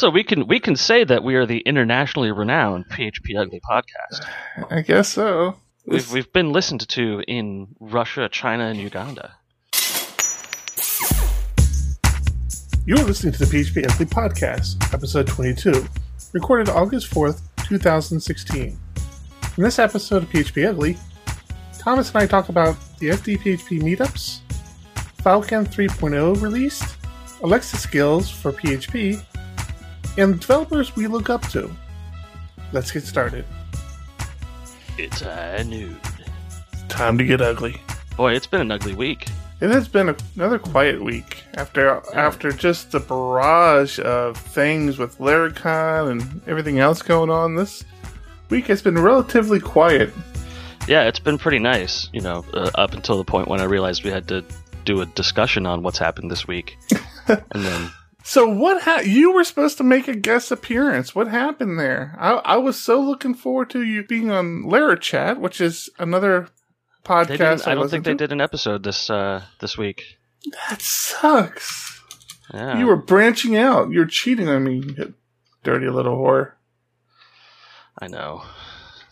So we can we can say that we are the internationally renowned PHP Ugly podcast. I guess so. We've we've been listened to in Russia, China, and Uganda. You're listening to the PHP Ugly Podcast, episode 22, recorded August 4th, 2016. In this episode of PHP Ugly, Thomas and I talk about the SDPHP meetups, Phalcon 3.0 released, Alexa skills for PHP, and the developers we look up to. Let's get started. It's a nude. Time to get ugly. Boy, it's been an ugly week. It has been a, another quiet week after after just the barrage of things with Laracon and everything else going on. This week has been relatively quiet. Yeah, it's been pretty nice. You know, uh, up until the point when I realized we had to do a discussion on what's happened this week, and then So what? Ha- you were supposed to make a guest appearance. What happened there? I, I was so looking forward to you being on Lara Chat, which is another podcast. didn't, I don't think they to. did an episode this uh, this week. That sucks. Yeah. You were branching out. You're cheating on me, you dirty little whore. I know.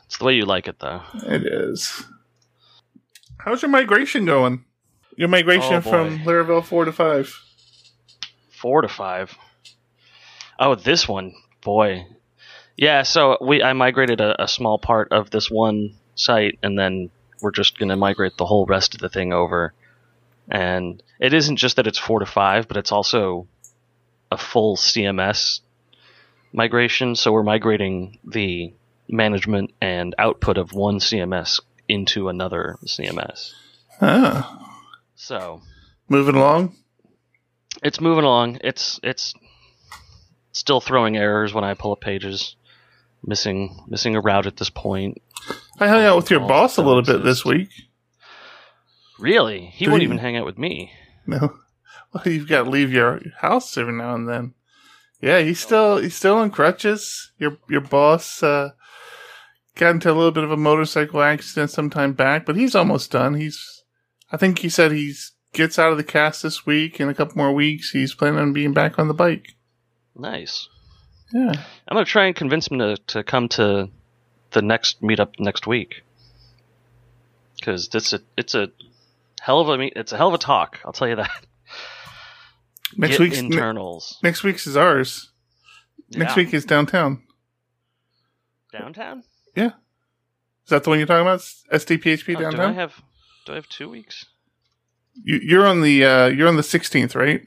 It's the way you like it, though. It is. How's your migration going? Your migration Oh, from Laravel four to five. Four to five. Oh, this one, boy. Yeah, so we I migrated a, a small part of this one site, and then we're just gonna migrate the whole rest of the thing over. And it isn't just that it's four to five, but it's also a full CMS migration. So we're migrating the management and output of one CMS into another CMS. Ah, So moving along. It's moving along. It's it's still throwing errors when I pull up pages, missing missing a route at this point. I hung out with your boss a little bit this week. Really, he Did won't he- even hang out with me. No, well, you've got to leave your house every now and then. Yeah, he's still he's still on crutches. Your your boss uh, got into a little bit of a motorcycle accident some time back, but he's almost done. He's I think he said he's gets out of the cast this week. In a couple more weeks, he's planning on being back on the bike. Nice. Yeah. I'm gonna try and convince him to to come to the next meetup next week. Because it's a it's a hell of a meet. It's a hell of a talk. I'll tell you that. Next Get week's ne- internals. next week's is ours. Next week is downtown. downtown. Yeah. Is that the one you're talking about? SDPHP Oh, do I have do I have two weeks? You, you're on the uh, you're on the 16th, right?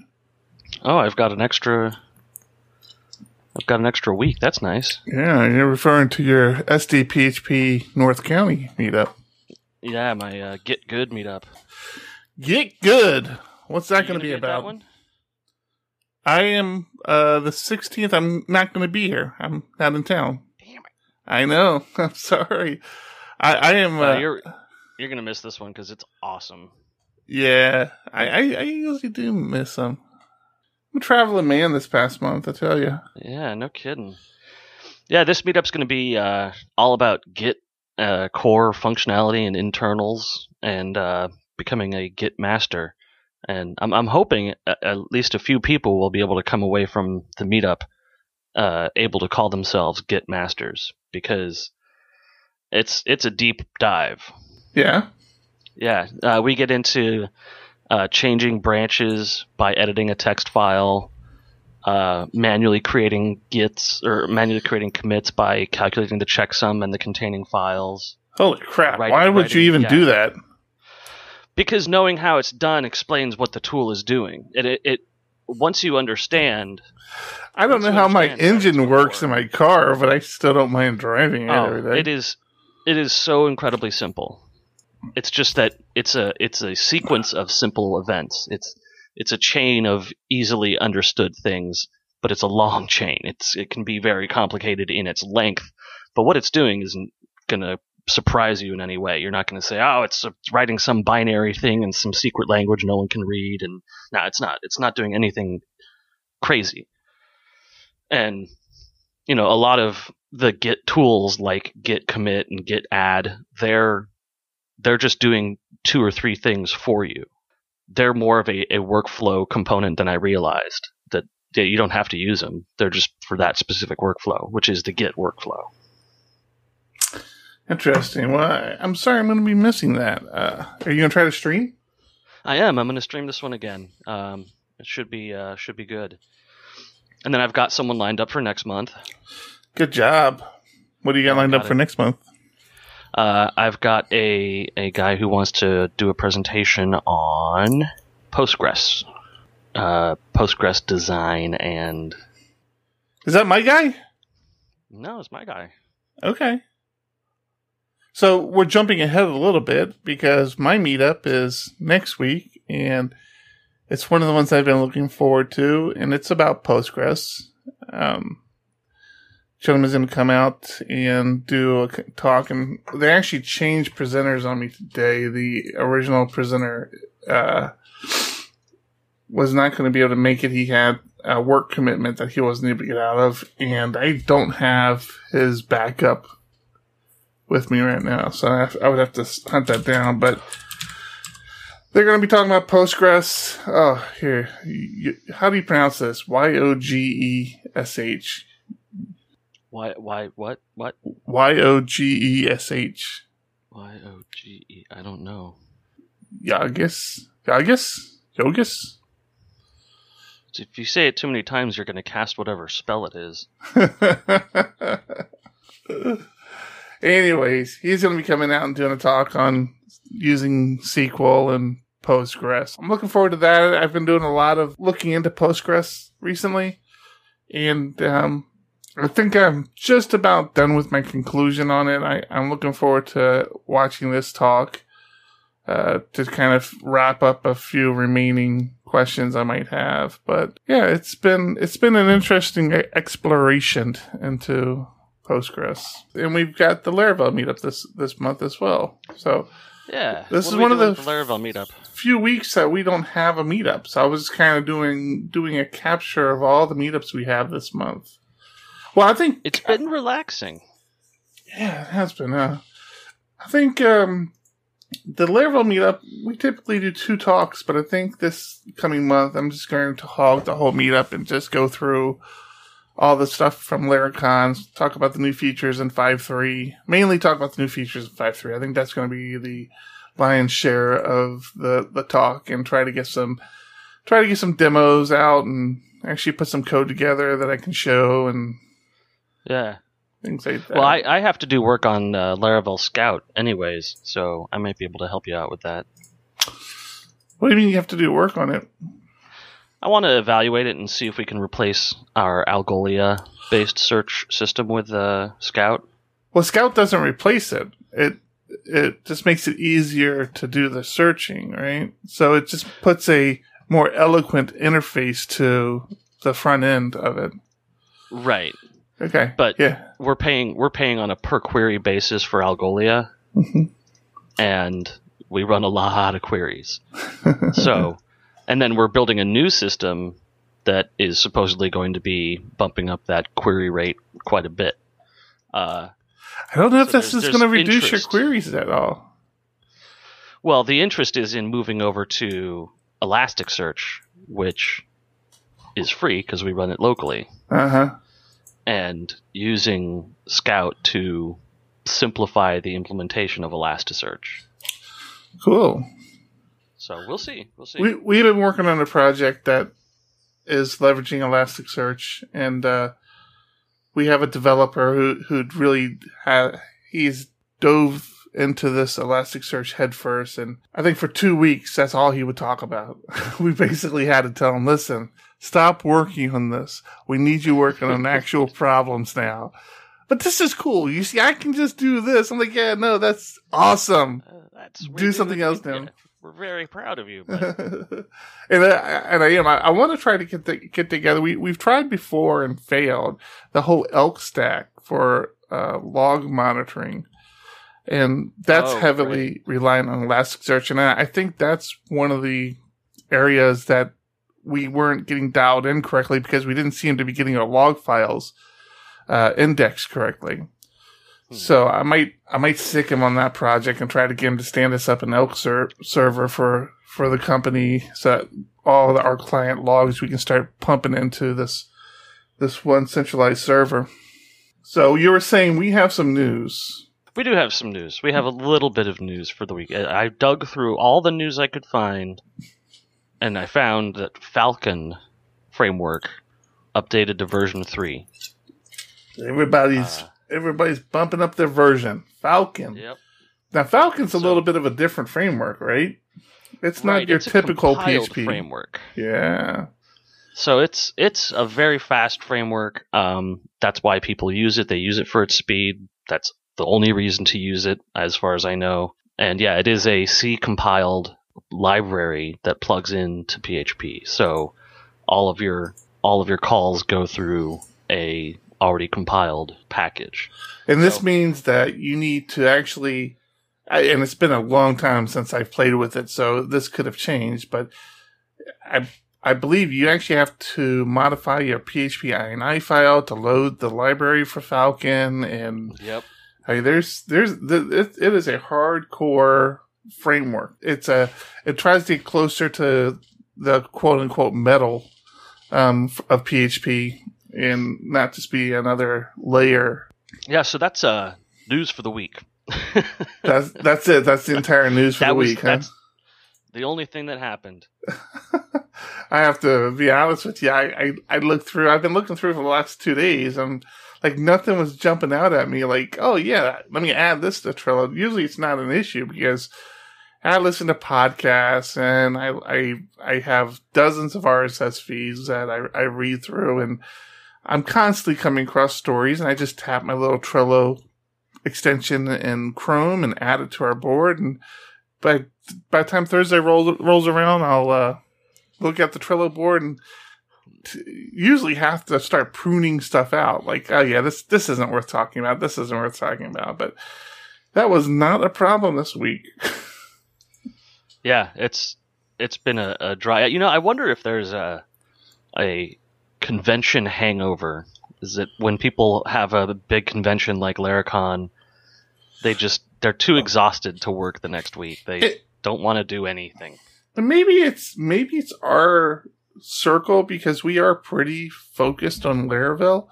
Oh, I've got an extra. I've got an extra week. That's nice. Yeah, you're referring to your SDPHP North County meetup. Yeah, my uh, Get Good meetup. Get good. What's that going to be about? one? I am uh, the 16th. I'm not going to be here. I'm not in town. Damn it. I know. I'm sorry. I, I am. Uh, Uh, you're you're gonna miss this one because it's awesome. Yeah, I, I, I usually do miss them. I'm a traveling man this past month. I tell you. Yeah, no kidding. Yeah, this meetup's gonna be uh, all about Git uh, core functionality and internals, and uh, becoming a Git master. And I'm I'm hoping at, at least a few people will be able to come away from the meetup uh, able to call themselves Git masters because it's it's a deep dive. Yeah. Yeah, uh, we get into uh, changing branches by editing a text file, uh, manually creating gits or manually creating commits by calculating the checksum and the containing files. Holy crap! Writing- Why would you even yeah. do that? Because knowing how it's done explains what the tool is doing. It, it, it once you understand. I don't know how my how engine works before. in my car, but I still don't mind driving it Oh, day. it is it is so incredibly simple. It's just that it's a it's a sequence of simple events. It's it's a chain of easily understood things, but it's a long chain. It's it can be very complicated in its length, but what it's doing isn't going to surprise you in any way. You're not going to say, "Oh, it's, it's writing some binary thing in some secret language no one can read," and no, it's not. It's not doing anything crazy. And you know, a lot of the Git tools like Git commit and Git add, they're they're just doing two or three things for you. They're more of a, a workflow component than I realized. That yeah, you don't have to use them. They're just for that specific workflow, which is the Git workflow. Interesting. Well, I, I'm sorry, I'm going to be missing that. Uh, are you going to try to stream? I am. I'm going to stream this one again. Um, it should be uh, should be good. And then I've got someone lined up for next month. Good job. What do you got lined got up for next month? Uh, I've got a a guy who wants to do a presentation on Postgres, uh, Postgres design, and Is that my guy? no, it's my guy. Okay. So we're jumping ahead a little bit because my meetup is next week and it's one of the ones I've been looking forward to and it's about Postgres. Um, gentleman's going to come out and do a talk and they actually changed presenters on me today. The original presenter, uh, was not going to be able to make it. He had a work commitment that he wasn't able to get out of, and I don't have his backup with me right now, so I, have, I would have to hunt that down. But they're going to be talking about Postgres. Oh, here, how do you pronounce this? Y o g e s h. Why? Why? What? What? Y o g e s h. Y o g e. I don't know. Yagis. Yagis. Yogis. If you say it too many times, you're going to cast whatever spell it is. Anyways, he's going to be coming out and doing a talk on using SQL and Postgres. I'm looking forward to that. I've been doing a lot of looking into Postgres recently, and um, I think I'm just about done with my conclusion on it. I, I'm looking forward to watching this talk uh, to kind of wrap up a few remaining questions I might have. But yeah, it's been it's been an interesting exploration into Postgres, and we've got the Laravel meetup this this month as well. So Yeah. This is one of the- at Laravel meetup. few weeks that we don't have a meetup, so I was kind of doing doing a capture of all the meetups we have this month. Well, I think It's been relaxing. Yeah, it has been. Uh, I think um, the Laravel meetup, we typically do two talks, but I think this coming month I'm just going to hog the whole meetup and just go through all the stuff from Laracons, talk about the new features in 5.3, mainly talk about the new features in 5.3. I think that's going to be the lion's share of the, the talk and try to get some try to get some demos out and actually put some code together that I can show and Yeah. things like that. Well, I, I have to do work on uh, Laravel Scout anyways, so I might be able to help you out with that. what do you mean you have to do work on it? I want to evaluate it and see if we can replace our Algolia based search system with uh, Scout. Well, Scout doesn't replace it. It it just makes it easier to do the searching, right? So it just puts a more eloquent interface to the front end of it. Right. Okay, But yeah, we're paying we're paying on a per query basis for Algolia, Mhm. and we run a lot of queries. so, and then we're building a new system that is supposedly going to be bumping up that query rate quite a bit. Uh, I don't know if this is going to reduce interest. your queries at all. well, the interest is in moving over to Elasticsearch, which is free because we run it locally, Uh huh. And using Scout to simplify the implementation of Elasticsearch. Cool. So we'll see. We'll see. We we've been working on a project that is leveraging Elasticsearch, and uh, we have a developer who who'd really ha- he's dove into this Elasticsearch headfirst, and I think for two weeks that's all he would talk about. we basically had to tell him, "Listen, stop working on this. We need you working on actual problems now." But this is cool. You see, I can just do this. I'm like, yeah, no, that's awesome. Uh, that's Do something else now. yeah, We're very proud of you. And I, and I am. I, I want to try to get the, get together. We we've tried before and failed. The whole elk stack for uh, log monitoring, and that's Oh, heavily reliant on Elasticsearch. And I, I think that's one of the areas that we weren't getting dialed in correctly because we didn't seem to be getting our log files uh, indexed correctly. So I might I might sick him on that project and try to get him to stand us up an Elk ser- server for for the company so that all our client logs we can start pumping into this this one centralized server. So you were saying we have some news. We do have some news. We have a little bit of news for the week. I dug through all the news I could find, and I found that Phalcon framework updated to version three. Everybody's Uh, everybody's bumping up their version. Phalcon. Yep. Now Phalcon's a So- little bit of a different framework, right? It's not Right, your it's typical PHP. framework. Yeah. So it's it's a very fast framework. Um, that's why people use it. They use it for its speed. That's the only reason to use it, as far as I know. And yeah, it is a C compiled library that plugs into PHP. So all of your all of your calls go through a already compiled package. And this So- means that you need to actually, I, and it's been a long time since I've played with it, so this could have changed, but I, I believe you actually have to modify your PHP INI file to load the library for Phalcon. And Yep. I mean, there's, there's, th- it, it is a hardcore framework. It's a, it tries to get closer to the quote unquote metal, um, of PHP and not just be another layer Yeah. So that's uh news for the week. That's that's it. That's the entire news for that the was week, huh? that's the only thing that happened. I have to be honest with you. I, I I looked through. I've been looking through for the last two days. and like nothing was jumping out at me. Like, oh yeah, let me add this to Trello. Usually it's not an issue because I listen to podcasts and I I I have dozens of RSS feeds that I I read through and I'm constantly coming across stories and I just tap my little Trello extension in Chrome and add it to our board and by by the time Thursday rolls rolls around, I'll uh, look at the Trello board and t- usually have to start pruning stuff out. Like, oh yeah, this this isn't worth talking about. This isn't worth talking about. But that was not a problem this week. Yeah, it's it's been a, a dry. You know, I wonder if there's a a convention hangover. Is it when people have a big convention like Laracon, they just they're too exhausted to work the next week. They It- don't want to do anything. Maybe it's maybe it's our circle because we are pretty focused on Laravel,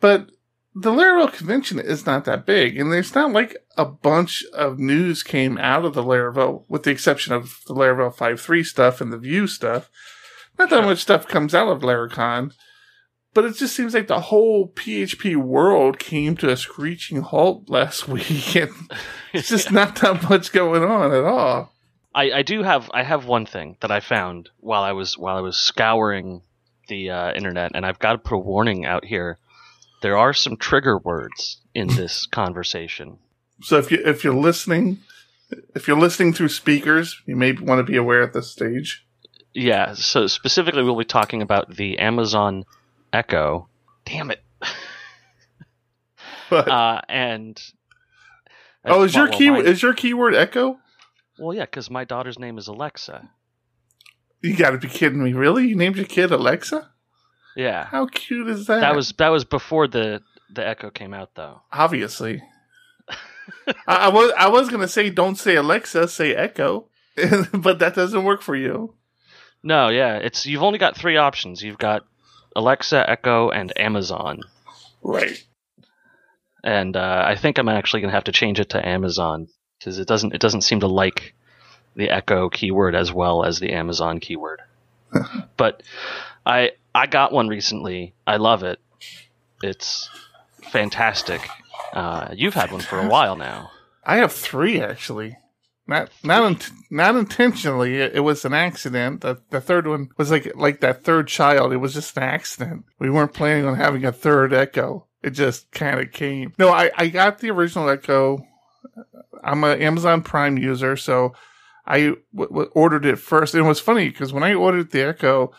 but the Laravel convention is not that big, and there's not like a bunch of news came out of the Laravel, with the exception of the Laravel 5.3 stuff and the Vue stuff. Not that Sure. much stuff comes out of Laracon, but it just seems like the whole PHP world came to a screeching halt last week, and it's just not that much going on at all. I, I do have I have one thing that I found while I was while I was scouring the uh, internet, and I've got to put a warning out here. There are some trigger words in this conversation. So if you if you're listening, if you're listening through speakers, you may want to be aware at this stage. Yeah, so specifically, we'll be talking about the Amazon Echo. Damn it! But Uh, and oh, is your well, key mine- is your keyword Echo? well, yeah, because my daughter's name is Alexa. You got to be kidding me! Really? You named your kid Alexa? Yeah, How cute is that? that was that was before the the Echo came out, though. obviously. I, I was I was gonna say don't say Alexa, say Echo, but that doesn't work for you. No, yeah, it's you've only got three options. You've got Alexa, Echo, and Amazon. Right. and uh, I think I'm actually gonna have to change it to Amazon because it doesn't it doesn't seem to like the Echo keyword as well as the Amazon keyword. but I I got one recently. I love it. It's fantastic. Uh, you've had one for a while now. I have three actually. Not not in, not intentionally. It, it was an accident. The the third one was like like that third child. It was just an accident. We weren't planning on having a third Echo. It just kind of came. No, I I got the original Echo. I'm an Amazon Prime user, so I w- w- ordered it first. And it was funny because when I ordered the Echo,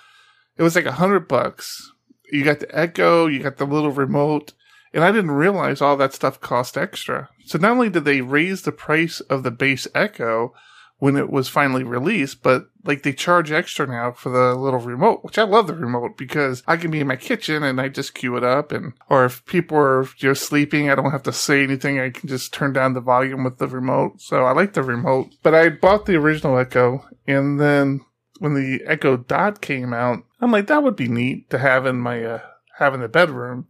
it was like a hundred bucks. You got the Echo, you got the little remote, and I didn't realize all that stuff cost extra. So not only did they raise the price of the base Echo, when it was finally released, but like they charge extra now for the little remote, which I love the remote because I can be in my kitchen and I just cue it up and, or if people are just sleeping, I don't have to say anything. I can just turn down the volume with the remote. So I like the remote, but I bought the original Echo and then when the Echo Dot came out, I'm like, that would be neat to have in my, uh, have in the bedroom.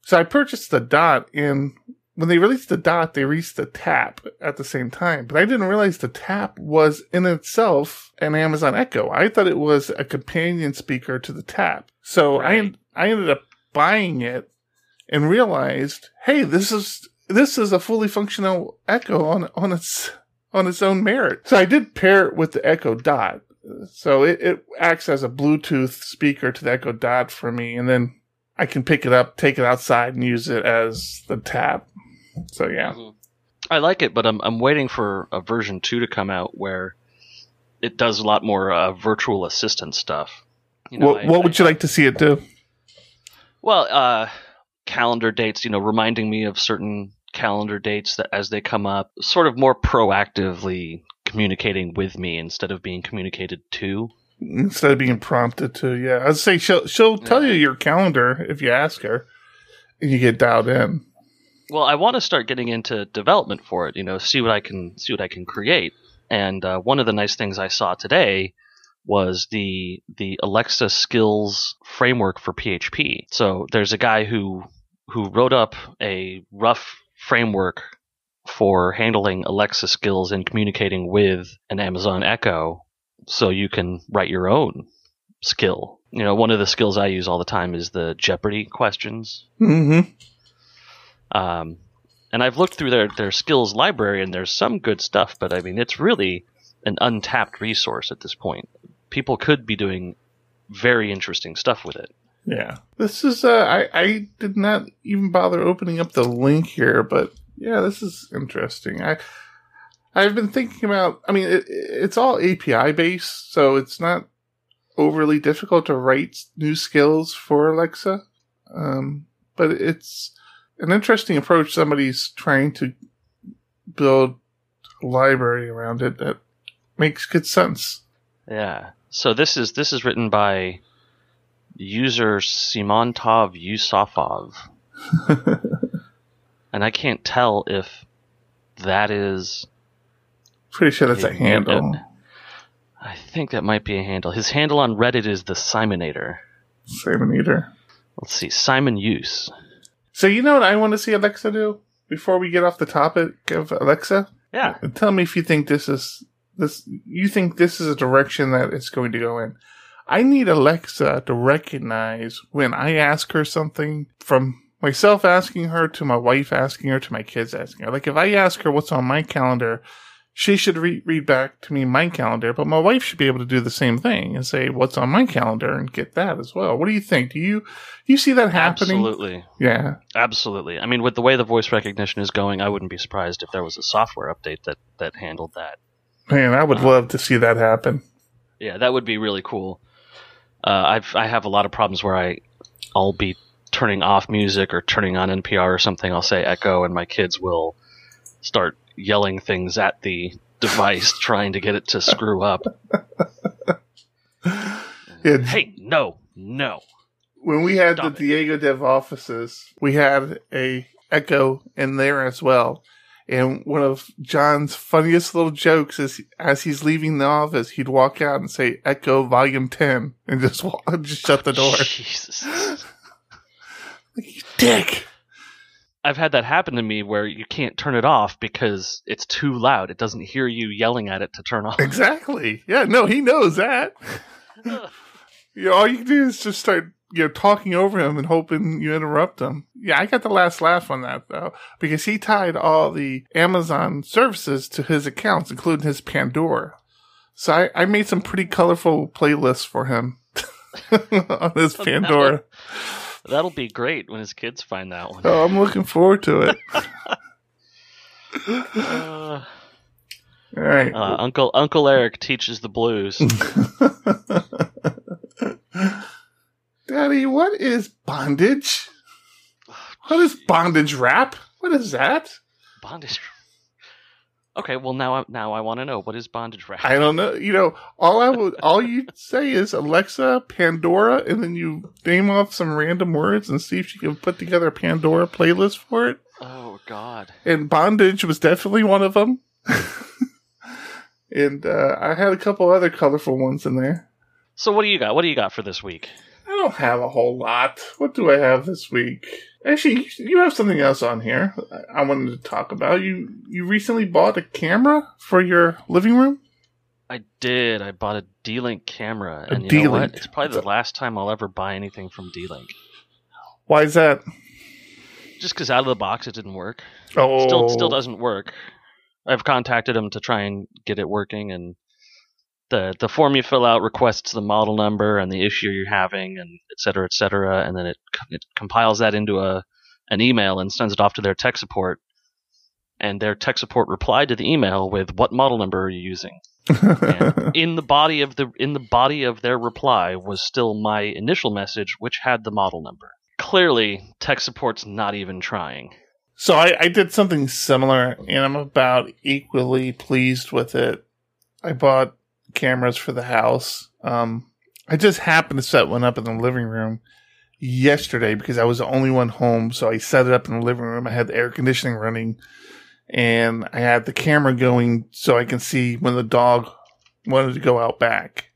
So I purchased the Dot and when they released the dot, they released the tap at the same time. But I didn't realize the tap was in itself an Amazon Echo. I thought it was a companion speaker to the tap. So right. I I ended up buying it and realized, hey, this is this is a fully functional Echo on on its on its own merit. So I did pair it with the Echo Dot. So it, it acts as a Bluetooth speaker to the Echo Dot for me, and then I can pick it up, take it outside, and use it as the tap. So yeah. I like it, but I'm I'm waiting for a version two to come out where it does a lot more uh, virtual assistant stuff. You know, what, I, what would I, you like to see it do? Well, uh, calendar dates. You know, reminding me of certain calendar dates that as they come up, sort of more proactively communicating with me instead of being communicated to. Instead of being prompted to, yeah. I'd say she'll she'll tell you your calendar if you ask her, and you get dialed in. Well, I want to start getting into development for it. You know, see what I can see what I can create. And uh, one of the nice things I saw today was the the Alexa skills framework for PHP. So there's a guy who who wrote up a rough framework for handling Alexa skills and communicating with an Amazon Echo so you can write your own skill. You know, one of the skills I use all the time is the Jeopardy questions. Mm-hmm. Um, and I've looked through their, their skills library, and there's some good stuff, but I mean, it's really an untapped resource at this point. People could be doing very interesting stuff with it. Yeah, this is. Uh, I I did not even bother opening up the link here, but yeah, this is interesting. I I've been thinking about. I mean, it, it's all API based, so it's not overly difficult to write new skills for Alexa. Um, but it's an interesting approach. Somebody's trying to build a library around it that makes good sense. Yeah. So this is this is written by user Simontov Yusufov. and I can't tell if that is pretty sure that's a, a handle. I think that might be a handle. His handle on Reddit is the Simonator. Simonator. Let's see, Simon Use. So you know what I want to see Alexa do before we get off the topic of Alexa? Yeah. Tell me if you think this is this you think this is a direction that it's going to go in. I need Alexa to recognize when I ask her something from myself asking her to my wife asking her to my kids asking her. Like if I ask her what's on my calendar, she should re- read back to me my calendar, but my wife should be able to do the same thing and say what's on my calendar and get that as well. What do you think? Do you do you see that happening? Absolutely. Yeah. Absolutely. I mean, with the way the voice recognition is going, I wouldn't be surprised if there was a software update that that handled that. Man, I would um, love to see that happen. Yeah, that would be really cool. Uh, I've I have a lot of problems where I I'll be turning off music or turning on NPR or something. I'll say Echo, and my kids will start yelling things at the device, trying to get it to screw up. Yeah. Hey, no, no. When we had Stop the it. Diego Dev offices, we had a Echo in there as well. And one of John's funniest little jokes is as he's leaving the office, he'd walk out and say Echo Volume 10 and just, walk, just shut the door. Jesus. Dick. I've had that happen to me where you can't turn it off because it's too loud. It doesn't hear you yelling at it to turn off. Exactly. Yeah, no, he knows that. you know, all you can do is just start, you know, talking over him and hoping you interrupt him. Yeah, I got the last laugh on that though, because he tied all the Amazon services to his accounts, including his Pandora. So I, I made some pretty colorful playlists for him on his oh, Pandora. That'll be great when his kids find that one. Oh, I'm looking forward to it. uh, All right, uh, Uncle Uncle Eric teaches the blues. Daddy, what is bondage? Oh, what is bondage rap? What is that? Bondage. Okay, well now I now I want to know what is bondage rack. I don't know. You know, all I would, all you say is Alexa, Pandora, and then you name off some random words and see if she can put together a Pandora playlist for it. oh God. And bondage was definitely one of them. and uh, I had a couple other colorful ones in there. So what do you got? What do you got for this week? I don't have a whole lot. What do I have this week? Actually, you have something else on here I- wanted to talk about. You you recently bought a camera for your living room. I did. I bought a D-Link camera, A and you know what? It's probably the last time I'll ever buy anything from D-Link. Why is that? Just because out of the box it didn't work. Oh, Still, still oh. doesn't work. I've contacted them to try and get it working, and the the form you fill out requests the model number and the issue you're having, and et cetera, et cetera, and then it it compiles that into a an email and sends it off to their tech support. And their tech support replied to the email with, "What model number are you using?" And in the body of the in the body of their reply was still my initial message, which had the model number. Clearly, tech support's not even trying. So I, I did something similar, and I'm about equally pleased with it. I bought cameras for the house. Um, I just happened to set one up in the living room yesterday because I was the only one home. So I set it up in the living room. I had the air conditioning running, and I had the camera going so I can see when the dog wanted to go out back.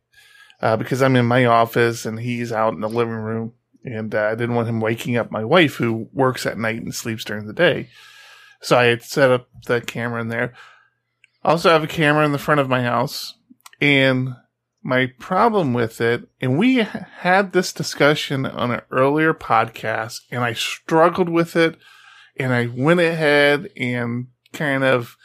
Uh, because I'm in my office and he's out in the living room and uh, I didn't want him waking up my wife who works at night and sleeps during the day. So I had set up the camera in there. I also have a camera in the front of my house and my problem with it, and we had this discussion on an earlier podcast and I struggled with it and I went ahead and kind of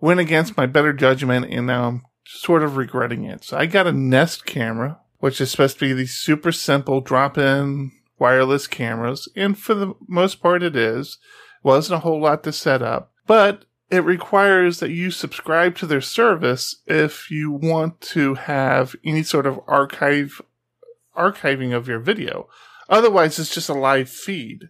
went against my better judgment and now I'm sort of regretting it. So I got a Nest camera, which is supposed to be these super simple drop in wireless cameras. And for the most part, it is. Wasn't a whole lot to set up, but it requires that you subscribe to their service if you want to have any sort of archive, archiving of your video. Otherwise, it's just a live feed.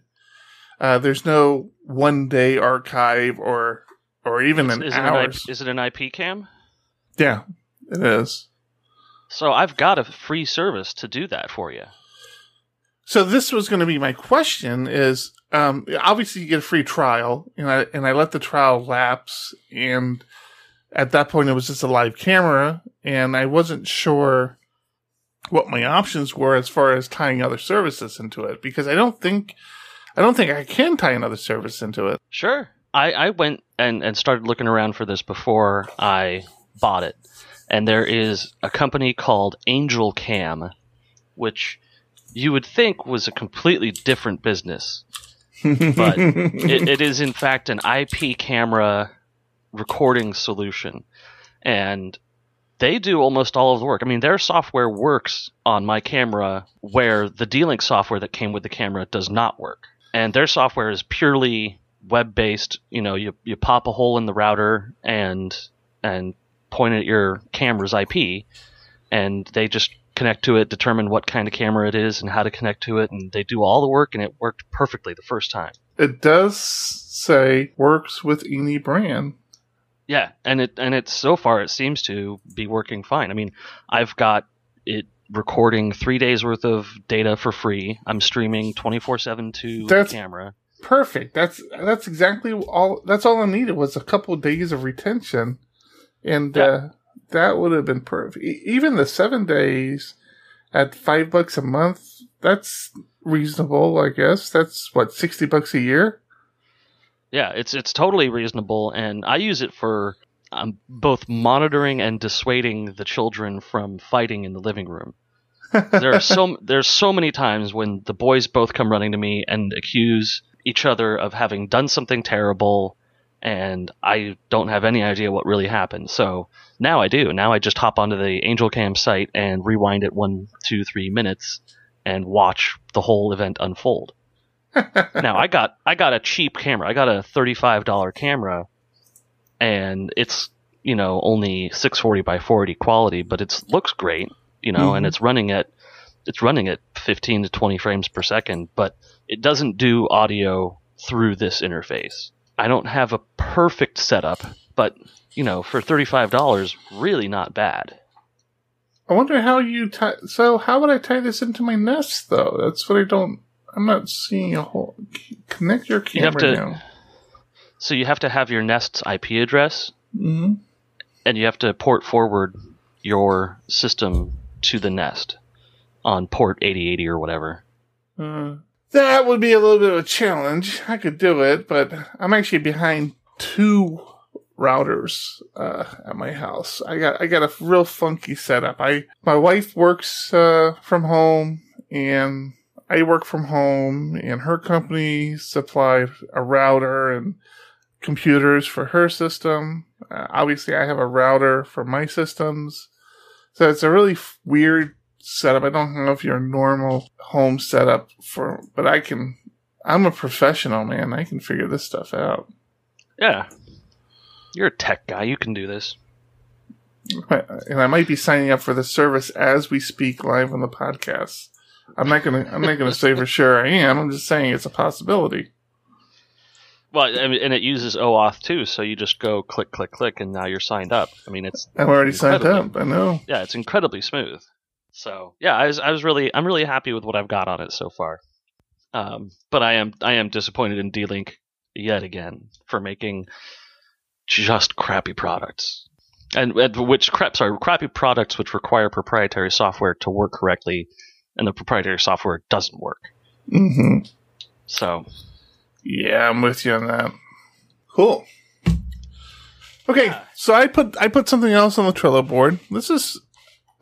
Uh, there's no one day archive or, or even an is, IP, is it an IP cam? yeah, it is. So I've got a free service to do that for you. So this was going to be my question is, um, obviously you get a free trial and I, and I let the trial lapse and at that point it was just a live camera and I wasn't sure what my options were as far as tying other services into it because I don't think, I don't think I can tie another service into it. Sure. I, I went and, and started looking around for this before I bought it. And there is a company called Angelcam, which you would think was a completely different business. But it, it is, in fact, an IP camera recording solution. And they do almost all of the work. I mean, their software works on my camera where the D-Link software that came with the camera does not work. And their software is purely web based. You know, you, you pop a hole in the router and and point at your camera's IP, and they just connect to it, determine what kind of camera it is, and how to connect to it, and they do all the work, and it worked perfectly the first time. it does say works with any brand. Yeah, and it and it so far it seems to be working fine. I mean, I've got it recording three days worth of data for free. I'm streaming twenty four seven to That's- the camera. Perfect. That's that's exactly all. That's all I needed was a couple of days of retention, and Yeah. uh, that would have been perfect. Even the seven days at five bucks a month. That's reasonable, I guess. That's what sixty bucks a year. Yeah, it's it's totally reasonable, and I use it for um, both monitoring and dissuading the children from fighting in the living room. there are so there's so many times when the boys both come running to me and accuse each other of having done something terrible, and I don't have any idea what really happened. So now I do. Now I just hop onto the Angelcam site and rewind it one, two, three minutes and watch the whole event unfold. now I got I got a cheap camera. I got a thirty five dollar camera, and it's you know only six forty by forty quality, but it looks great. You know, and Mhm. it's running at it's running at fifteen to twenty frames per second, but it doesn't do audio through this interface. I don't have a perfect setup but you know, for thirty five dollars, really not bad. I wonder how you tie. So how would I tie this into my Nest though? That's what I don't. I'm not seeing a whole. Connect your You camera to- now. So you have to have your Nest's IP address, hmm and you have to port forward your system to the Nest on port eighty eighty or whatever. Uh, that would be a little bit of a challenge. I could do it, but I'm actually behind two routers uh, at my house. I got I got a real funky setup. I my wife works uh, from home, and I work from home, and her company supplied a router and computers for her system. Uh, obviously, I have a router for my systems. So it's a really f- weird setup. I don't know if your normal home setup for, but I can. I'm a professional, man. I can figure this stuff out. Yeah, you're a tech guy. You can do this. And I might be signing up for the service as we speak live on the podcast. I'm not gonna. I'm not gonna say for sure I am. I'm just saying it's a possibility. Well, and it uses OAuth too, so you just go click, click, click, and now you're signed up. I mean, it's I'm already signed up. I know. yeah, it's incredibly smooth. So yeah, I was I was really I'm really happy with what I've got on it so far. Um, but I am I am disappointed in D-Link yet again for making just crappy products, and, and which crap sorry crappy products which require proprietary software to work correctly, and the proprietary software doesn't work. hmm So Yeah, I'm with you on that. Cool. Okay, Yeah. so I put I put something else on the Trello board. This is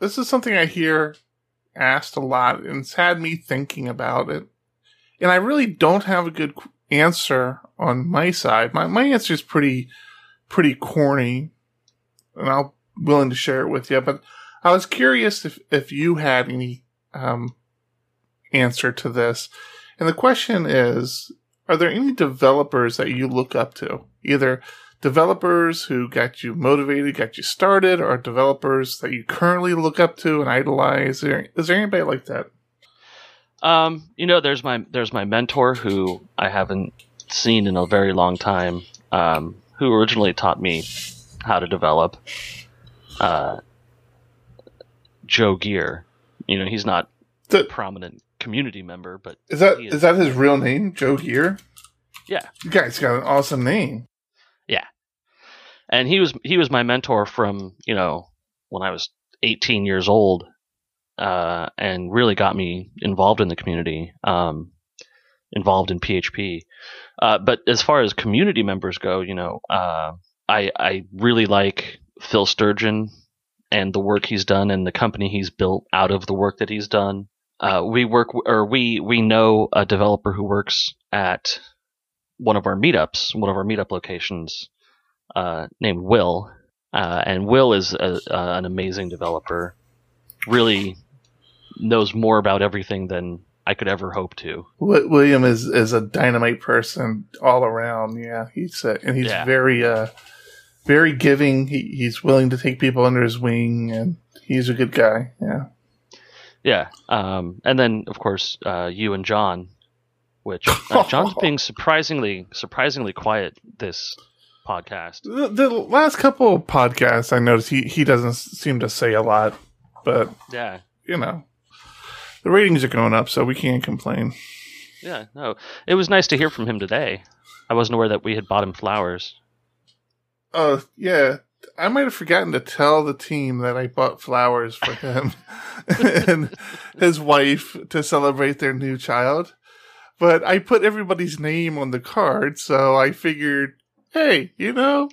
this is something I hear asked a lot, and it's had me thinking about it. And I really don't have a good answer on my side. My my answer is pretty pretty corny, and I'm willing to share it with you. But I was curious if if you had any um, answer to this. And the question is are there any developers that you look up to? Either developers who got you motivated, got you started, or developers that you currently look up to and idolize? Is there, is there anybody like that? Um, you know, there's my there's my mentor who I haven't seen in a very long time. Um, who originally taught me how to develop. Uh, Joe Gear. You know, he's not a prominent community member, but Is that is is. that his real name, Joe Gear? Yeah. You guys got an awesome name. And he was he was my mentor from you know when I was 18 years old, uh, and really got me involved in the community, um, involved in PHP. Uh, but as far as community members go, you know, uh, I I really like Phil Sturgeon and the work he's done and the company he's built out of the work that he's done. Uh, we work or we we know a developer who works at one of our meetups, one of our meetup locations uh, named Will, uh, and Will is a, uh, an amazing developer. Really knows more about everything than I could ever hope to. William is is a dynamite person all around. Yeah, he's uh, and he's Yeah. very uh very giving. He, he's willing to take people under his wing, and he's a good guy. Yeah. Yeah, um, and then of course uh, you and John, which uh, John's being surprisingly surprisingly quiet this podcast. The, the last couple of podcasts, I noticed he he doesn't seem to say a lot, but Yeah, you know, the ratings are going up, so we can't complain. yeah, no, it was nice to hear from him today. I wasn't aware that we had bought him flowers. Oh yeah, I might have forgotten to tell the team that I bought flowers for him and his wife to celebrate their new child. But I put everybody's name on the card, so I figured, hey, you know,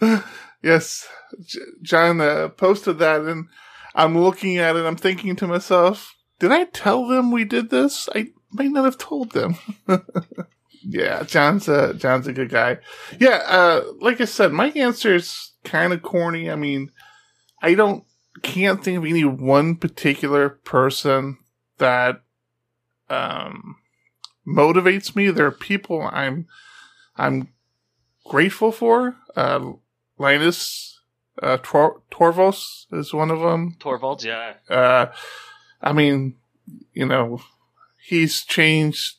yes, John uh, posted that, and I'm looking at it. I'm thinking to myself, did I tell them we did this? I might not have told them. yeah, John's a John's a good guy. Yeah, uh, like I said, my answer is kind of corny. I mean, I don't can't think of any one particular person that um motivates me. There are people I'm I'm grateful for. Uh, Linus uh, Tor- Torvos is one of them. Torvalds, yeah, Uh, I mean, you know, he's changed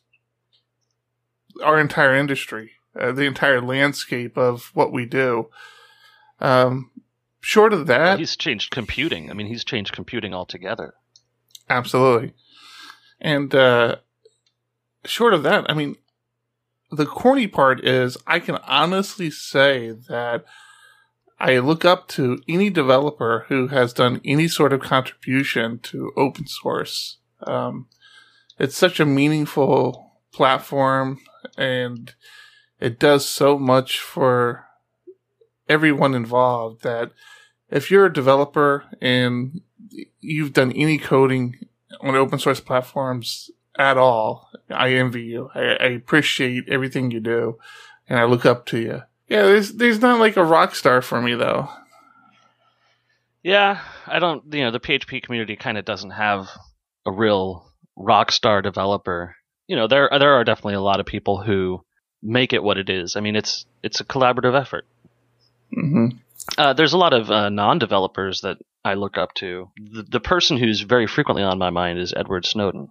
our entire industry. uh, the entire landscape of what we do. Um, short of that, he's changed computing. I mean, he's changed computing altogether. Absolutely. And uh, short of that, I mean, the corny part is I can honestly say that I look up to any developer who has done any sort of contribution to open source. Um, it's such a meaningful platform and it does so much for everyone involved that if you're a developer and you've done any coding on open source platforms at all, I envy you. I, I appreciate everything you do and I look up to you. Yeah, there's there's not like a rock star for me though. Yeah, I don't. You know, the PHP community kind of doesn't have a real rock star developer. You know, there there are definitely a lot of people who make it what it is. I mean, it's it's a collaborative effort. Mm-hmm. Uh, there's a lot of uh, non-developers that I look up to. The, the person who's very frequently on my mind is Edward Snowden.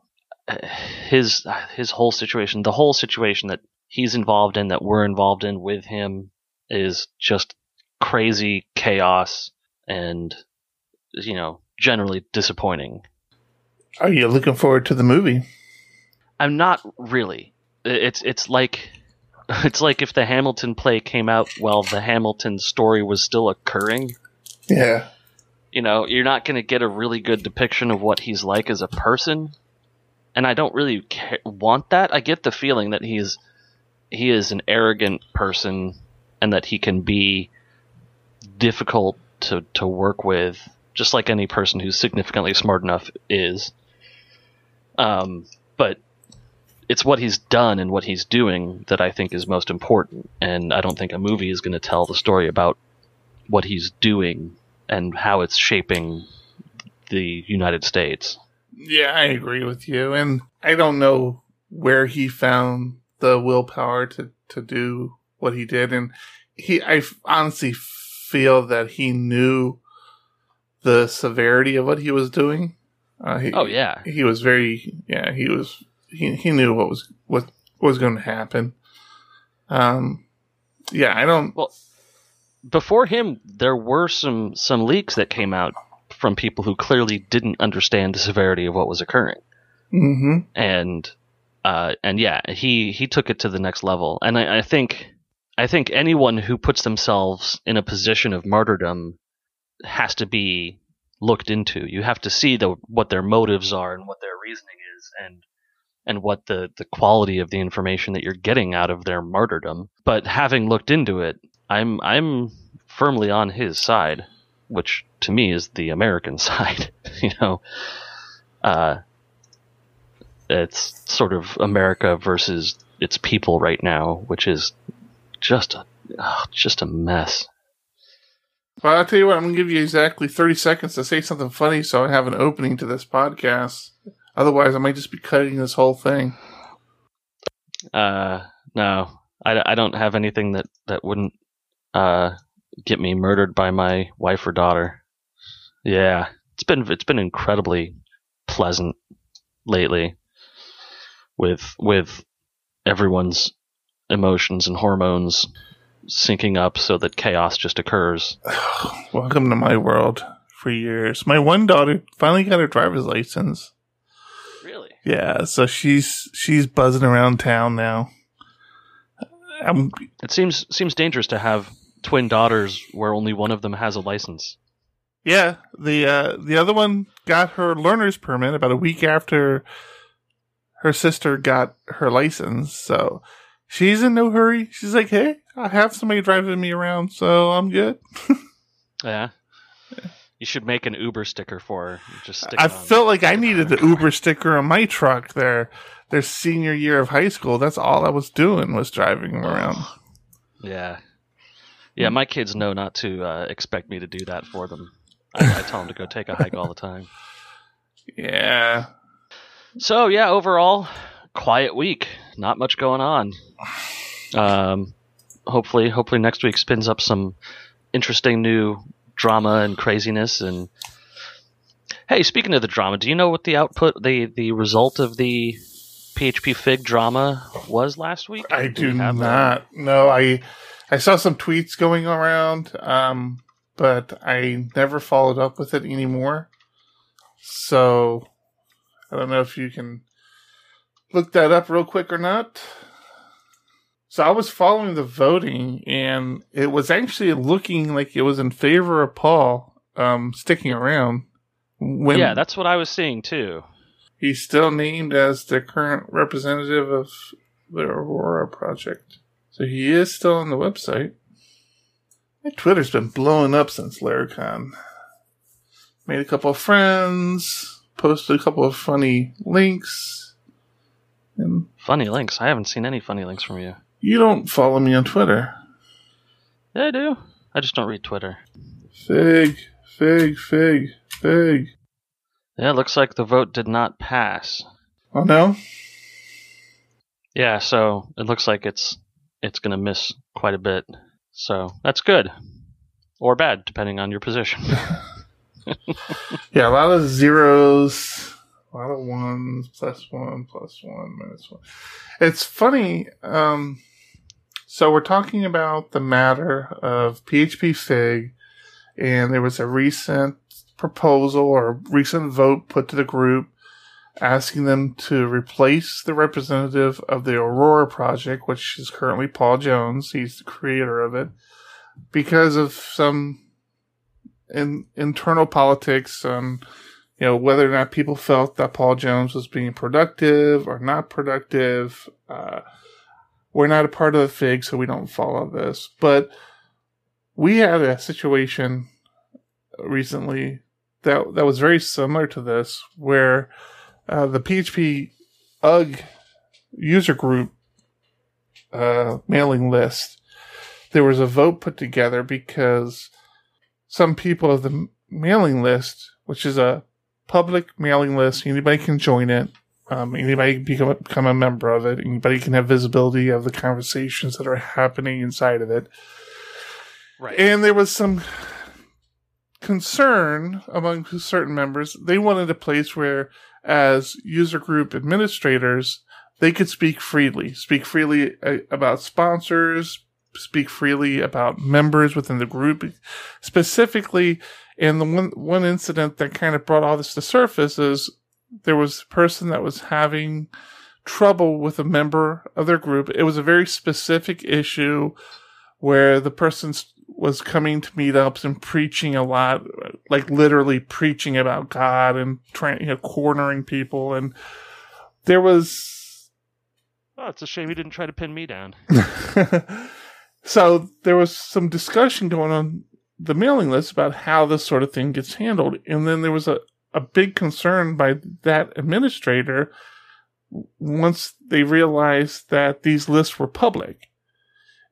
His his whole situation, the whole situation that he's involved in, that we're involved in with him, is just crazy chaos and you know generally disappointing. Are you looking forward to the movie? I'm not really. It's it's like it's like if the Hamilton play came out while the Hamilton story was still occurring. Yeah. You know, you're not going to get a really good depiction of what he's like as a person. And I don't really ca- want that. I get the feeling that he's he is an arrogant person and that he can be difficult to to work with just like any person who's significantly smart enough is. Um, but it's what he's done and what he's doing that I think is most important. And I don't think a movie is going to tell the story about what he's doing and how it's shaping the United States. Yeah, I agree with you. And I don't know where he found the willpower to, to do what he did. And he, I honestly feel that he knew the severity of what he was doing. Uh, he, oh yeah, he was very yeah. He was he he knew what was what was going to happen. Um, yeah, I don't. Well, before him, there were some some leaks that came out from people who clearly didn't understand the severity of what was occurring. Mm-hmm. And uh, and yeah, he he took it to the next level. And I, I think I think anyone who puts themselves in a position of martyrdom has to be looked into. You have to see the what their motives are and what their reasoning is, and and what the the quality of the information that you're getting out of their martyrdom. But having looked into it, I'm I'm firmly on his side, which to me is the American side. you know, uh, it's sort of America versus its people right now, which is just a oh, just a mess. Well, I'll tell you what, I'm going to give you exactly 30 seconds to say something funny so I have an opening to this podcast. Otherwise, I might just be cutting this whole thing. Uh, no, I, I don't have anything that, that wouldn't uh, get me murdered by my wife or daughter. Yeah, it's been it's been incredibly pleasant lately with with everyone's emotions and hormones syncing up so that chaos just occurs. Welcome to my world for years. My one daughter finally got her driver's license. Really? Yeah, so she's she's buzzing around town now. I'm, It seems seems dangerous to have twin daughters where only one of them has a license. yeah, the uh, the other one got her learner's permit about a week after her sister got her license. So she's in no hurry. She's like, "Hey, I have somebody driving me around, so I'm good." Yeah. You should make an Uber sticker for her. Just I felt like I needed the Uber sticker on my truck there. Their senior year of high school. That's all I was doing was driving them around. Yeah. Yeah, my kids know not to uh, expect me to do that for them. I, I tell them to go take a hike all the time. Yeah. So yeah, overall, quiet week. Not much going on. Um, hopefully, hopefully next week spins up some interesting new drama and craziness. And hey, speaking of the drama, do you know what the output, the the result of the PHP Fig drama was last week? I do a- not. No, I I saw some tweets going around, um, but I never followed up with it anymore. So I don't know if you can look that up real quick or not. So I was following the voting, and it was actually looking like it was in favor of Paul um, sticking around. When yeah, that's what I was seeing too. he's still named as the current representative of the Aura project. So he is still on the website. My Twitter's been blowing up since Laracon. Made a couple of friends, posted a couple of funny links, and Funny links. I haven't seen any funny links from you. you don't follow me on Twitter. Yeah, I do. I just don't read Twitter. Fig, fig, fig, fig. Yeah, it looks like the vote did not pass. Oh no? Yeah, so it looks like it's it's going to miss quite a bit. So that's good or bad, depending on your position. Yeah, a lot of zeros, a lot of ones, plus one, plus one, minus one. It's funny. Um, so we're talking about the matter of PHP Fig, and there was a recent proposal or recent vote put to the group asking them to replace the representative of the Aura project, which is currently Paul Jones. He's the creator of it, because of some in internal politics on you know whether or not people felt that Paul Jones was being productive or not productive. Uh, we're not a part of the Fig, so we don't follow this. But we had a situation recently that that was very similar to this, where uh, the PHP UG user group uh, mailing list, there was a vote put together because some people of the mailing list, which is a public mailing list, anybody can join it. Um, anybody can become, become a member of it. Anybody can have visibility of the conversations that are happening inside of it. right. And there was some concern among certain members. They wanted a place where, as user group administrators, they could speak freely, speak freely uh, about sponsors, speak freely about members within the group, specifically. And the one one incident that kind of brought all this to surface is there was a person that was having trouble with a member of their group. It was a very specific issue where the person s- was coming to meetups and preaching a lot, like literally preaching about God and trying, you know, cornering people. And there was, oh, it's a shame you didn't try to pin me down. so there was some discussion going on the mailing list about how this sort of thing gets handled. And then there was a, a big concern by that administrator once they realized that these lists were public.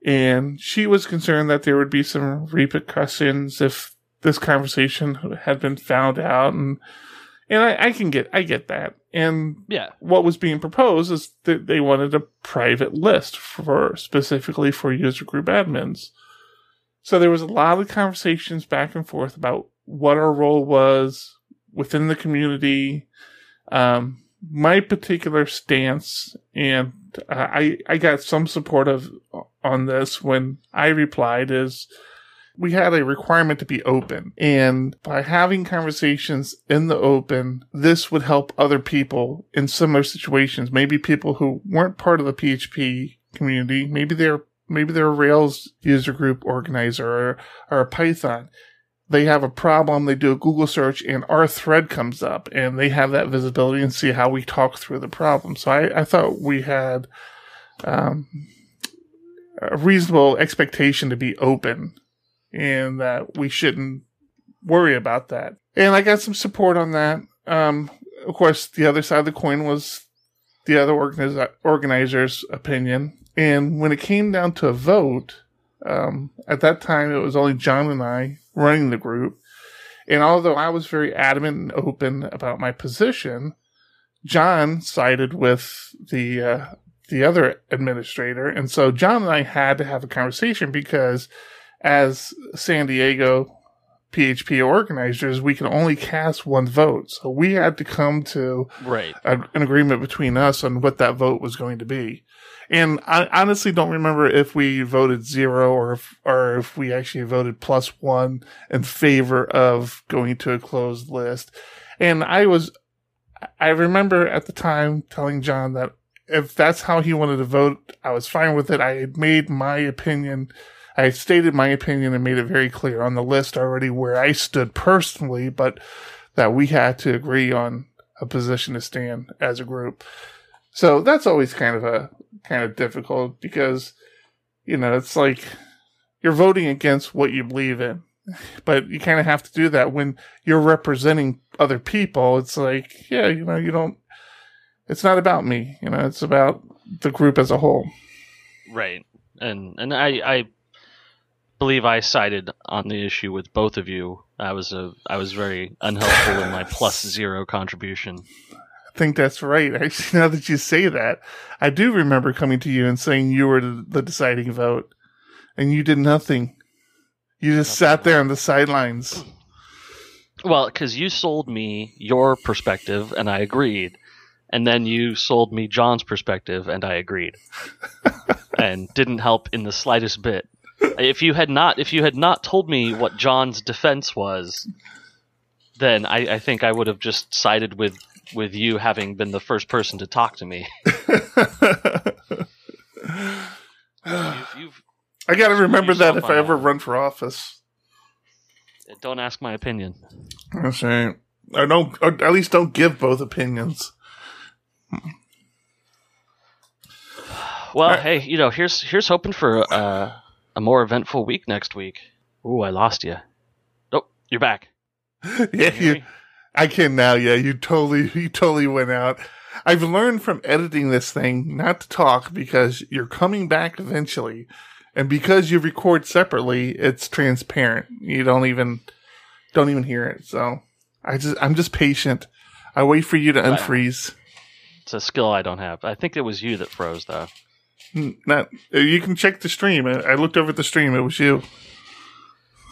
And she was concerned that there would be some repercussions if this conversation had been found out. And, and I, I can get, I get that. And Yeah. what was being proposed is that they wanted a private list for specifically for user group admins. So there was a lot of conversations back and forth about what our role was within the community, um, my particular stance, and uh, I I got some support of on this when I replied is we had a requirement to be open. And by having conversations in the open, this would help other people in similar situations. Maybe people who weren't part of the PHP community. Maybe they're, maybe they're a Rails user group organizer or, or a Python. They have a problem. They do a Google search and our thread comes up and they have that visibility and see how we talk through the problem. So I, I thought we had, um, a reasonable expectation to be open and that we shouldn't worry about that. And I got some support on that. Um, of course, the other side of the coin was the other organiz- organizer's opinion. And when it came down to a vote, um, at that time it was only John and I running the group. And although I was very adamant and open about my position, John sided with the uh, the other administrator, and so John and I had to have a conversation because as San Diego PHP organizers, we can only cast one vote. So we had to come to Right. a, an agreement between us on what that vote was going to be. And I honestly don't remember if we voted zero or if, or if we actually voted plus one in favor of going to a closed list. And I was, I remember at the time telling John that if that's how he wanted to vote, I was fine with it. I had made my opinion. I stated my opinion and made it very clear on the list already where I stood personally, but that we had to agree on a position to stand as a group. So that's always kind of a kind of difficult because you know it's like you're voting against what you believe in, but you kind of have to do that when you're representing other people. It's like yeah, you know, you don't. It's not about me, you know. It's about the group as a whole. Right. And and I I believe I sided on the issue with both of you. I was a I was very unhelpful in my plus zero contribution. I think that's right. Actually, now that you say that, I do remember coming to you and saying you were the, the deciding vote, and you did nothing. You just sat there on the sidelines. Well, because you sold me your perspective and I agreed, and then you sold me John's perspective and I agreed, and didn't help in the slightest bit. If you had not, if you had not told me what John's defense was, then I, I think I would have just sided with with you having been the first person to talk to me. You've, I got to remember that if I ever run for office. don't ask my opinion. That's right. Or don't, or at least don't give both opinions. Well, hey, you know, here's here's hoping for uh, a more eventful week next week. Ooh, I lost you. Oh, you're back. yeah, you you. I can now. Yeah, you totally, you totally went out. I've learned from editing this thing not to talk because you're coming back eventually, and because you record separately, it's transparent. You don't even, don't even hear it. So I just, I'm just patient. I wait for you to unfreeze. It's a skill I don't have. I think it was you that froze, though. Not, you can check the stream. I I looked over at the stream. It was you.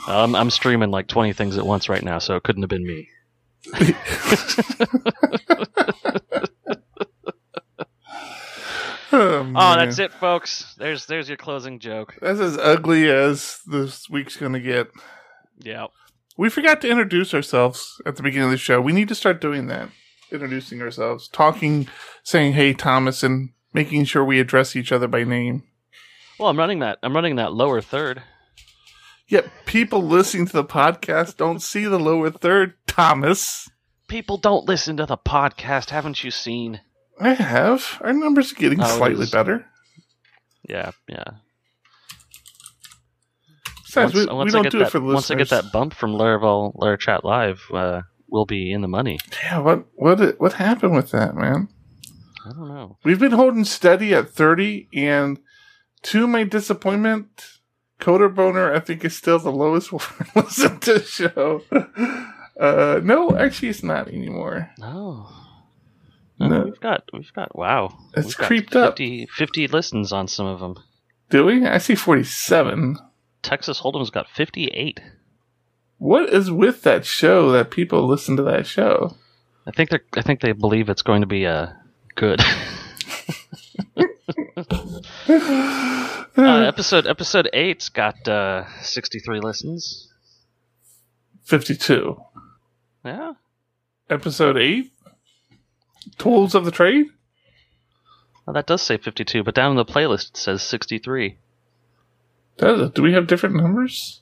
Um, I'm streaming like 20 things at once right now, so it couldn't have been me. Oh, Oh, that's it, folks. There's there's your closing joke. That's as ugly as this week's gonna get. Yeah. We forgot to introduce ourselves at the beginning of the show. We need to start doing that. Introducing ourselves, talking, saying, hey, Thomas, and making sure we address each other by name. Well, I'm running that. I'm running that lower third. Yet people listening to the podcast don't see the lower third, Thomas. People don't listen to the podcast, haven't you seen? I have. Our numbers are getting Oh, slightly better. Yeah, yeah. Besides, we, we don't do that, it for the once I get that bump from Laravel Lara Chat Live, uh, we'll be in the money. Yeah, what what what happened with that, man? I don't know. We've been holding steady at 30, and to my disappointment, Coder Boner, I think, is still the lowest one listen to the show. Uh, no, actually, it's not anymore. No. No. We've got, we've got, wow. It's We've creeped up. 50, 50 listens on some of them. Do we? I see 47. Texas Hold'em's got 58. What is with that show that people listen to that show? I think they're, I think they believe it's going to be, uh, good. uh, episode, episode eight's got, uh, 63 listens. 52. Yeah. Episode 8? Tools of the Trade? Well, that does say 52, but down in the playlist it says 63. Does it? Do we have different numbers?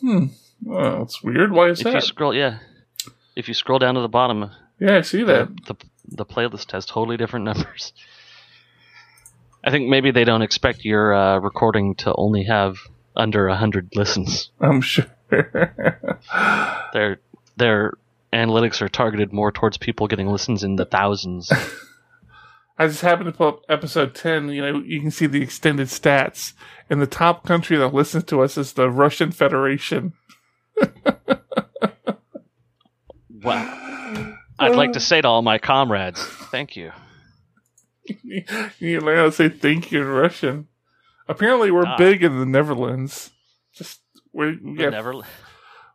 Hmm. Well, it's weird. Why is If you that? scroll, yeah. If you scroll down to the bottom, yeah, I see that. the, the the playlist has totally different numbers. I think maybe they don't expect your uh, recording to only have under hundred listens. I'm sure. Their their analytics are targeted more towards people getting listens in the thousands. I just happened to pull up episode 10. You know, you can see the extended stats. And the top country that listens to us is the Russian Federation. wow. I'd like to say to all my comrades, thank you. you learn how to say thank you in Russian. Apparently, we're Ah. big in the Netherlands. Just we we The got Never.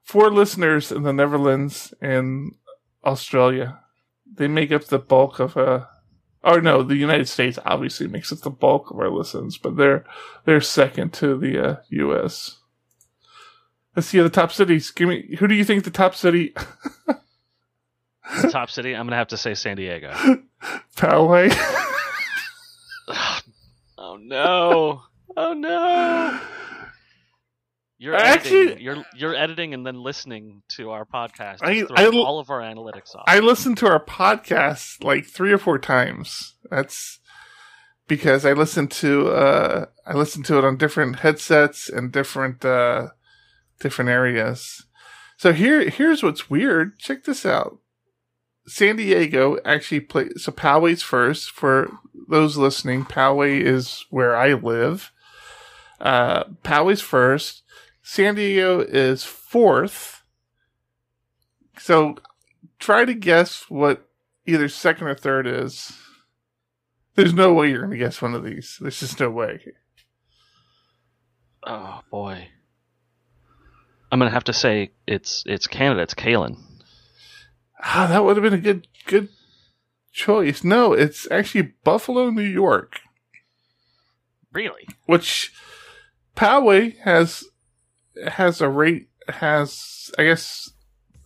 four listeners in the Netherlands and Australia. They make up the bulk of uh or no, the United States obviously makes up the bulk of our listens, but they're they're second to the uh, U.S. Let's see the top cities. Give me who do you think the top city? The top city. I'm gonna have to say San Diego. Poway. Oh no! Oh no! You're Actually- editing. You're you're editing and then listening to our podcast. I- I, all of our analytics off. I listened to our podcast like three or four times. That's because I listened to uh I listened to it on different headsets and different uh different areas. So here here's what's weird. Check this out. San Diego actually play so Poway's first for those listening. Poway is where I live. Uh Poway's first. San Diego is fourth. So try to guess what either second or third is. There's no way you're going to guess one of these. There's just no way. oh boy! I'm gonna have to say it's it's Canada. It's Kalen. Ah, that would have been a good good choice. No, it's actually Buffalo, New York, Really? which Poway has has a rate has I guess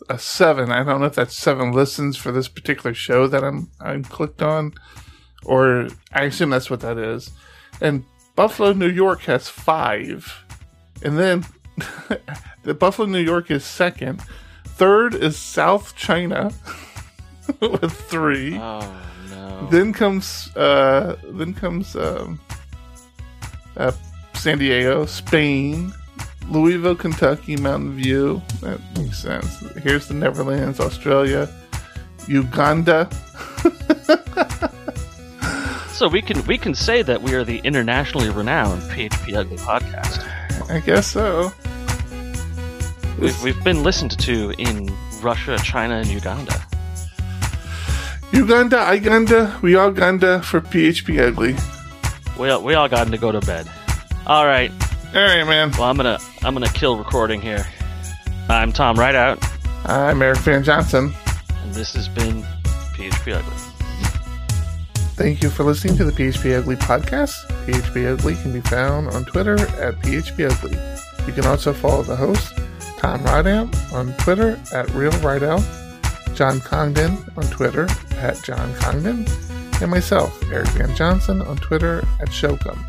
a seven. I don't know if that's seven listens for this particular show that I'm I'm clicked on, or I assume that's what that is. And Buffalo, New York has five, and then the Buffalo, New York is second. Third is South China with three. Oh no! Then comes uh, then comes um, uh, San Diego, Spain, Louisville, Kentucky, Mountain View. That makes sense. Here's the Netherlands, Australia, Uganda. so we can we can say that we are the internationally renowned PHP Ugly podcast. I guess so. We've, we've been listened to in Russia, China, and Uganda. Uganda, Uganda, we all Ganda for PHP Ugly. We all, we all got to go to bed. All right. All right, man. Well, I'm gonna I'm gonna kill recording here. I'm Tom Rideout, I'm Eric Van Johnson. and this has been PHP Ugly. Thank you for listening to the PHP Ugly podcast. PHP Ugly can be found on Twitter at PHP Ugly. You can also follow the host, Tom Rideout, on Twitter at Real Rideout, John Congdon on Twitter at John Congdon, and myself, Eric Van Johnson, on Twitter at Shocum.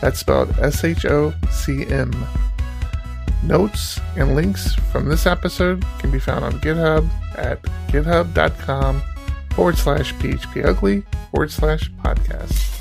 That's spelled S H O C M. Notes and links from this episode can be found on GitHub at github.com forward slash phpugly forward slash podcast.